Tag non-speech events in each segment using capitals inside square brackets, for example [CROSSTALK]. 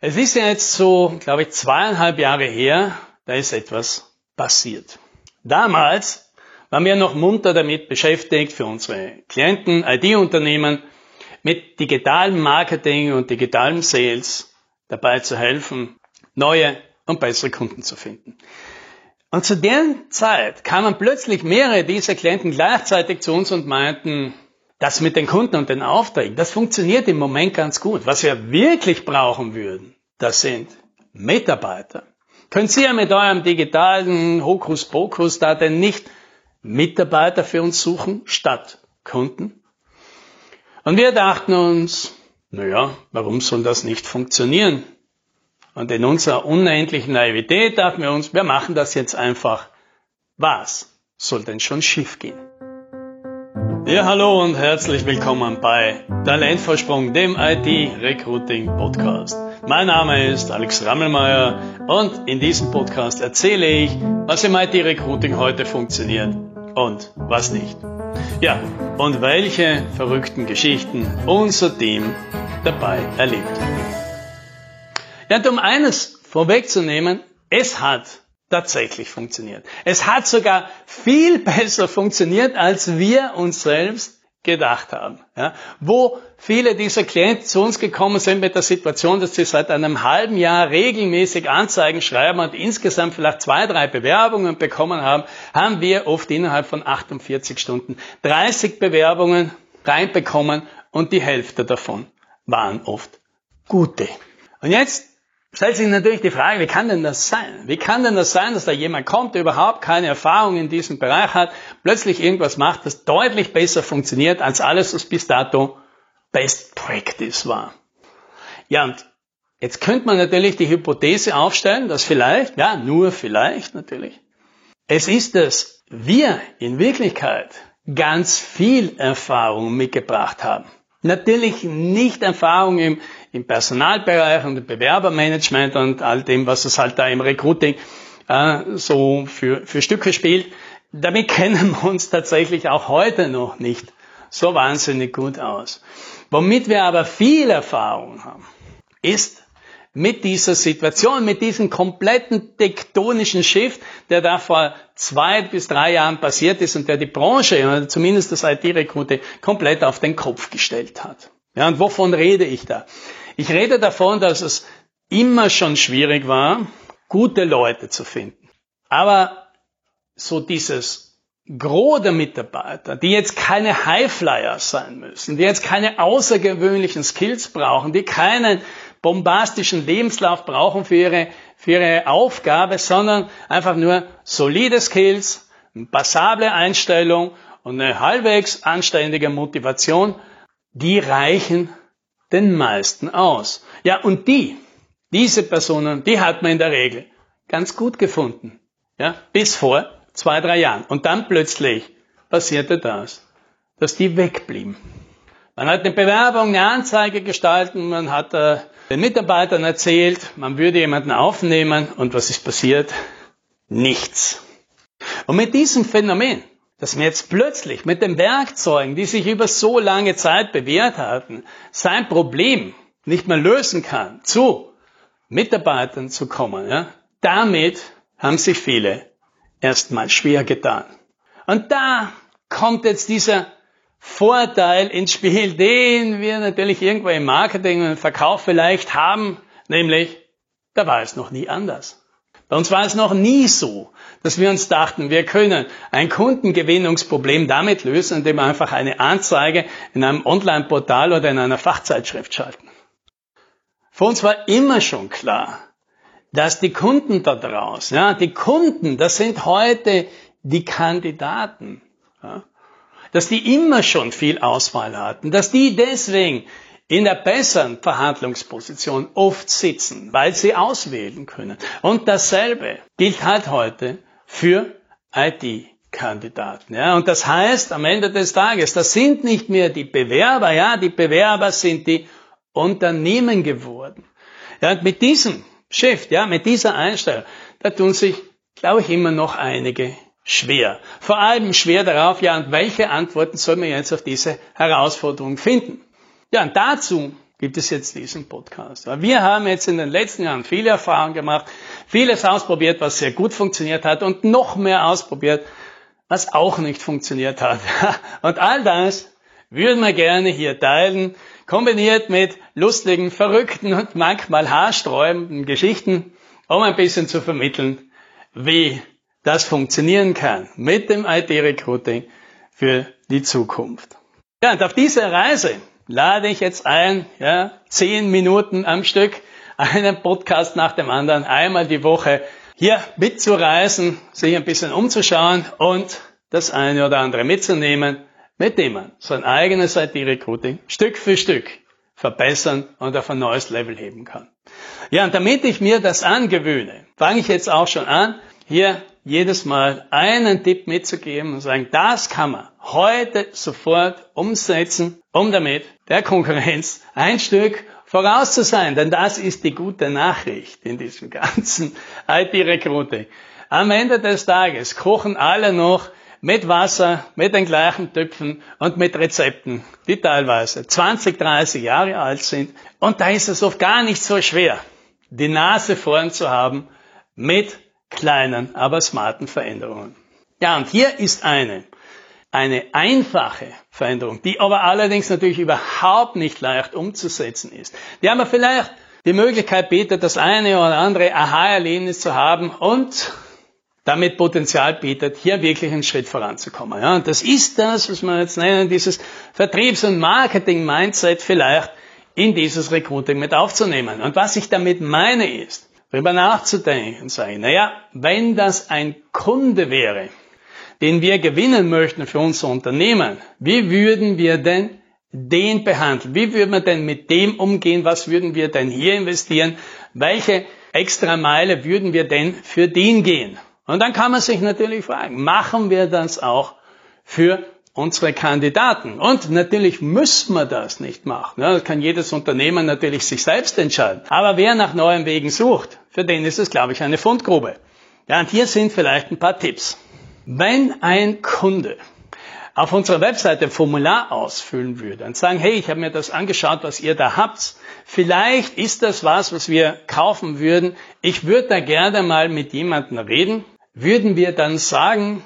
Es ist ja jetzt so, glaube ich, zweieinhalb Jahre her, da ist etwas passiert. Damals waren wir noch munter damit beschäftigt, für unsere Klienten, IT-Unternehmen, mit digitalem Marketing und digitalem Sales dabei zu helfen, neue und bessere Kunden zu finden. Und zu der Zeit kamen plötzlich mehrere dieser Klienten gleichzeitig zu uns und meinten, das mit den Kunden und den Aufträgen, das funktioniert im Moment ganz gut. Was wir wirklich brauchen würden, das sind Mitarbeiter. Können Sie ja mit eurem digitalen Hokuspokus da denn nicht Mitarbeiter für uns suchen statt Kunden? Und wir dachten uns, naja, warum soll das nicht funktionieren? Und in unserer unendlichen Naivität dachten wir uns, wir machen das jetzt einfach. Was soll denn schon schief gehen? Ja, hallo und herzlich willkommen bei Talentvorsprung, dem IT-Recruiting-Podcast. Mein Name ist Alex Rammelmeier und in diesem Podcast erzähle ich, was im IT-Recruiting heute funktioniert und was nicht. Ja, und welche verrückten Geschichten unser Team dabei erlebt. Ja, und um eines vorwegzunehmen, es hat tatsächlich funktioniert. Es hat sogar viel [LAUGHS] besser funktioniert, als wir uns selbst gedacht haben. Ja, wo viele dieser Klienten zu uns gekommen sind mit der Situation, dass sie seit einem halben Jahr regelmäßig Anzeigen schreiben und insgesamt vielleicht zwei, drei Bewerbungen bekommen haben, haben wir oft innerhalb von 48 Stunden 30 Bewerbungen reinbekommen und die Hälfte davon waren oft gute. Und jetzt stellt sich natürlich die Frage, wie kann denn das sein? Wie kann denn das sein, dass da jemand kommt, der überhaupt keine Erfahrung in diesem Bereich hat, plötzlich irgendwas macht, das deutlich besser funktioniert als alles, was bis dato Best Practice war? Ja, und jetzt könnte man natürlich die Hypothese aufstellen, dass vielleicht, ja, nur vielleicht natürlich, es ist, dass wir in Wirklichkeit ganz viel Erfahrung mitgebracht haben. Natürlich nicht Erfahrung im, im Personalbereich und im Bewerbermanagement und all dem, was es halt da im Recruiting äh, so für, für Stücke spielt. Damit [LAUGHS] kennen wir uns tatsächlich auch heute noch nicht so wahnsinnig gut aus. Womit wir aber viel Erfahrung haben, ist mit dieser Situation, mit diesem kompletten tektonischen Shift, der da vor zwei bis drei Jahren passiert ist und der die Branche, zumindest das IT-Rekrute, komplett auf den Kopf gestellt hat. Ja, und wovon rede ich da? Ich rede davon, dass es immer schon schwierig war, gute Leute zu finden. Aber so dieses Gros der Mitarbeiter, die jetzt keine Highflyer sein müssen, die jetzt keine außergewöhnlichen Skills brauchen, die keinen bombastischen Lebenslauf brauchen für ihre, für ihre Aufgabe, sondern einfach nur solide Skills, eine passable Einstellung und eine halbwegs anständige Motivation, die reichen den meisten aus. Ja, und die, diese Personen, die hat man in der Regel ganz gut gefunden. Ja, bis vor zwei, drei Jahren. Und dann plötzlich passierte das, dass die wegblieben. Man hat eine Bewerbung, eine Anzeige gestalten, man hat äh, den Mitarbeitern erzählt, man würde jemanden aufnehmen und was ist passiert? Nichts. Und mit diesem Phänomen, dass man jetzt plötzlich mit den Werkzeugen, die sich über so lange Zeit bewährt hatten, sein Problem nicht mehr lösen kann, zu Mitarbeitern zu kommen, ja, damit haben sich viele erstmal schwer getan. Und da kommt jetzt dieser Vorteil ins Spiel, den wir natürlich irgendwo im Marketing und Verkauf vielleicht haben, nämlich, da war es noch nie anders. Bei uns war es noch nie so, dass wir uns dachten, wir können ein Kundengewinnungsproblem damit lösen, indem wir einfach eine Anzeige in einem Online-Portal oder in einer Fachzeitschrift schalten. Für uns war immer schon klar, dass die Kunden da draußen, ja, die Kunden, das sind heute die Kandidaten. Ja dass die immer schon viel Auswahl hatten, dass die deswegen in der besseren Verhandlungsposition oft sitzen, weil sie auswählen können. Und dasselbe gilt halt heute für IT-Kandidaten. Ja, und das heißt, am Ende des Tages, das sind nicht mehr die Bewerber, ja, die Bewerber sind die Unternehmen geworden. Ja, und mit diesem Shift, ja, mit dieser Einstellung, da tun sich, glaube ich, immer noch einige schwer. Vor allem schwer darauf, ja, und welche Antworten soll man jetzt auf diese Herausforderung finden? Ja, und dazu gibt es jetzt diesen Podcast. Wir haben jetzt in den letzten Jahren viele Erfahrungen gemacht, vieles ausprobiert, was sehr gut funktioniert hat und noch mehr ausprobiert, was auch nicht funktioniert hat. [LAUGHS] Und all das würden wir gerne hier teilen, kombiniert mit lustigen, verrückten und manchmal haarsträubenden Geschichten, um ein bisschen zu vermitteln, wie das funktionieren kann mit dem IT-Recruiting für die Zukunft. Ja, und auf diese Reise lade ich jetzt ein, ja, zehn Minuten am Stück, einen Podcast nach dem anderen, einmal die Woche hier mitzureisen, sich ein bisschen umzuschauen und das eine oder andere mitzunehmen, mit dem man sein eigenes IT-Recruiting Stück für Stück verbessern und auf ein neues Level heben kann. Ja, und damit ich mir das angewöhne, fange ich jetzt auch schon an, hier jedes Mal einen Tipp mitzugeben und sagen, das kann man heute sofort umsetzen, um damit der Konkurrenz ein Stück voraus zu sein. Denn das ist die gute Nachricht in diesem [LAUGHS] ganzen IT-Recruiting. Am Ende des Tages kochen alle noch mit Wasser, mit den gleichen Töpfen und mit Rezepten, die teilweise 20, 30 Jahre alt sind. Und da ist es oft gar nicht so schwer, die Nase vorn zu haben mit kleinen, aber smarten Veränderungen. Ja, und hier ist eine, eine einfache Veränderung, die aber allerdings natürlich überhaupt nicht leicht umzusetzen ist. Die haben wir vielleicht die Möglichkeit bietet, das eine oder andere Aha-Erlebnis zu haben und damit Potenzial bietet, hier wirklich einen Schritt voranzukommen. Ja, und das ist das, was wir jetzt nennen, dieses Vertriebs- und Marketing-Mindset vielleicht in dieses Recruiting mit aufzunehmen. Und was ich damit meine ist, darüber nachzudenken sagen, naja, wenn das ein Kunde wäre, den wir gewinnen möchten für unser Unternehmen, wie würden wir denn den behandeln? Wie würden wir denn mit dem umgehen? Was würden wir denn hier investieren? Welche extra Meile würden wir denn für den gehen? Und dann kann man sich natürlich fragen, machen wir das auch für unsere Kandidaten? Und natürlich müssen wir das nicht machen. das kann jedes Unternehmen natürlich sich selbst entscheiden. Aber wer nach neuen Wegen sucht, für den ist es, glaube ich, eine Fundgrube. Ja, und hier sind vielleicht ein paar Tipps. Wenn ein Kunde auf unserer Webseite ein Formular ausfüllen würde und sagen, hey, ich habe mir das angeschaut, was ihr da habt. Vielleicht ist das was, was wir kaufen würden. Ich würde da gerne mal mit jemandem reden würden wir dann sagen,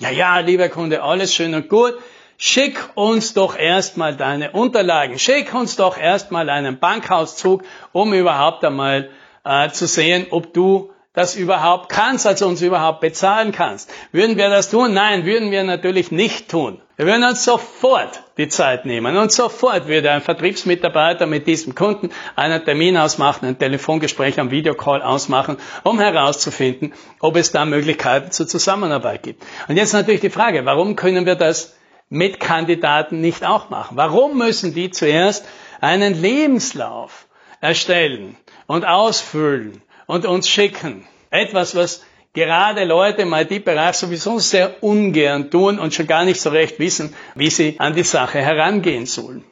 ja, ja, lieber Kunde, alles schön und gut, schick uns doch erstmal deine Unterlagen, schick uns doch erstmal einen Bankauszug, um überhaupt einmal äh, zu sehen, ob du das überhaupt kannst, also uns überhaupt bezahlen kannst. Würden wir das tun? Nein, würden wir natürlich nicht tun. Wir würden uns sofort die Zeit nehmen und sofort würde ein Vertriebsmitarbeiter mit diesem Kunden einen Termin ausmachen, ein Telefongespräch am Videocall ausmachen, um herauszufinden, ob es da Möglichkeiten zur Zusammenarbeit gibt. Und jetzt natürlich die Frage, warum können wir das mit Kandidaten nicht auch machen? Warum müssen die zuerst einen Lebenslauf erstellen und ausfüllen und uns schicken. Etwas, was gerade Leute im IT-Bereich sowieso sehr ungern tun und schon gar nicht so recht wissen, wie sie an die Sache herangehen sollen.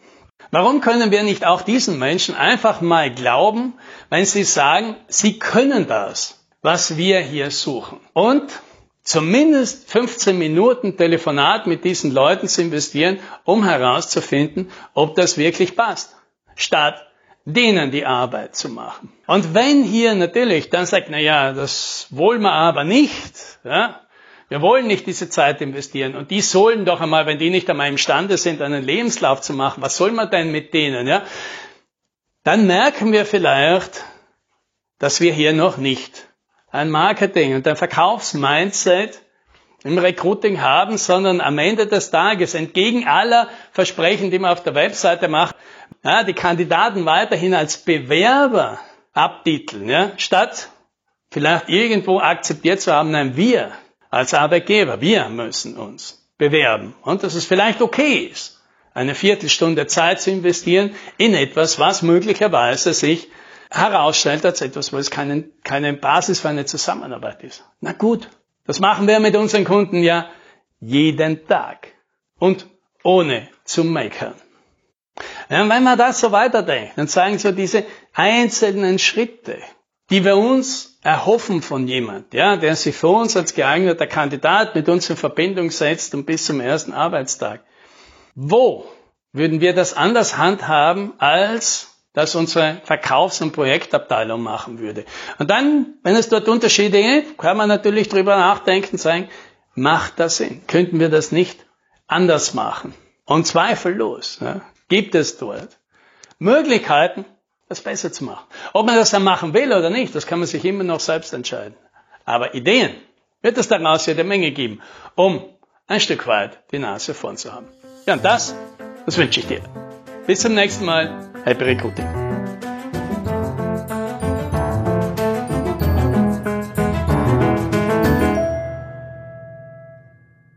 Warum können wir nicht auch diesen Menschen einfach mal glauben, wenn sie sagen, sie können das, was wir hier suchen? Und zumindest 15 Minuten Telefonat mit diesen Leuten zu investieren, um herauszufinden, ob das wirklich passt. Statt denen die Arbeit zu machen. Und wenn hier natürlich dann sagt, na ja, das wollen wir aber nicht, ja, wir wollen nicht diese Zeit investieren und die sollen doch einmal, wenn die nicht einmal imstande sind, einen Lebenslauf zu machen, was soll man denn mit denen, ja? Dann merken wir vielleicht, dass wir hier noch nicht ein Marketing und ein Verkaufsmindset im Recruiting haben, sondern am Ende des Tages entgegen aller Versprechen, die man auf der Webseite macht, ja, die Kandidaten weiterhin als Bewerber abtiteln, ja, statt vielleicht irgendwo akzeptiert zu haben, nein, wir als Arbeitgeber, wir müssen uns bewerben und dass es vielleicht okay ist, eine Viertelstunde Zeit zu investieren in etwas, was möglicherweise sich herausstellt als etwas, wo es keinen, keine Basis für eine Zusammenarbeit ist. Na gut, das machen wir mit unseren Kunden ja jeden Tag und ohne zu meckern. Ja, wenn man das so weiterdenkt, dann zeigen so diese einzelnen Schritte, die wir uns erhoffen von jemand, ja, der sich für uns als geeigneter Kandidat mit uns in Verbindung setzt und bis zum ersten Arbeitstag. Wo würden wir das anders handhaben als das unsere Verkaufs- und Projektabteilung machen würde. Und dann, wenn es dort Unterschiede gibt, kann man natürlich drüber nachdenken und sagen, macht das Sinn? Könnten wir das nicht anders machen? Und zweifellos ja, gibt es dort Möglichkeiten, das besser zu machen. Ob man das dann machen will oder nicht, das kann man sich immer noch selbst entscheiden. Aber Ideen wird es daraus jede Menge geben, um ein Stück weit die Nase vorn zu haben. Ja, und das, das wünsche ich dir. Bis zum nächsten Mal. Happy Recruiting.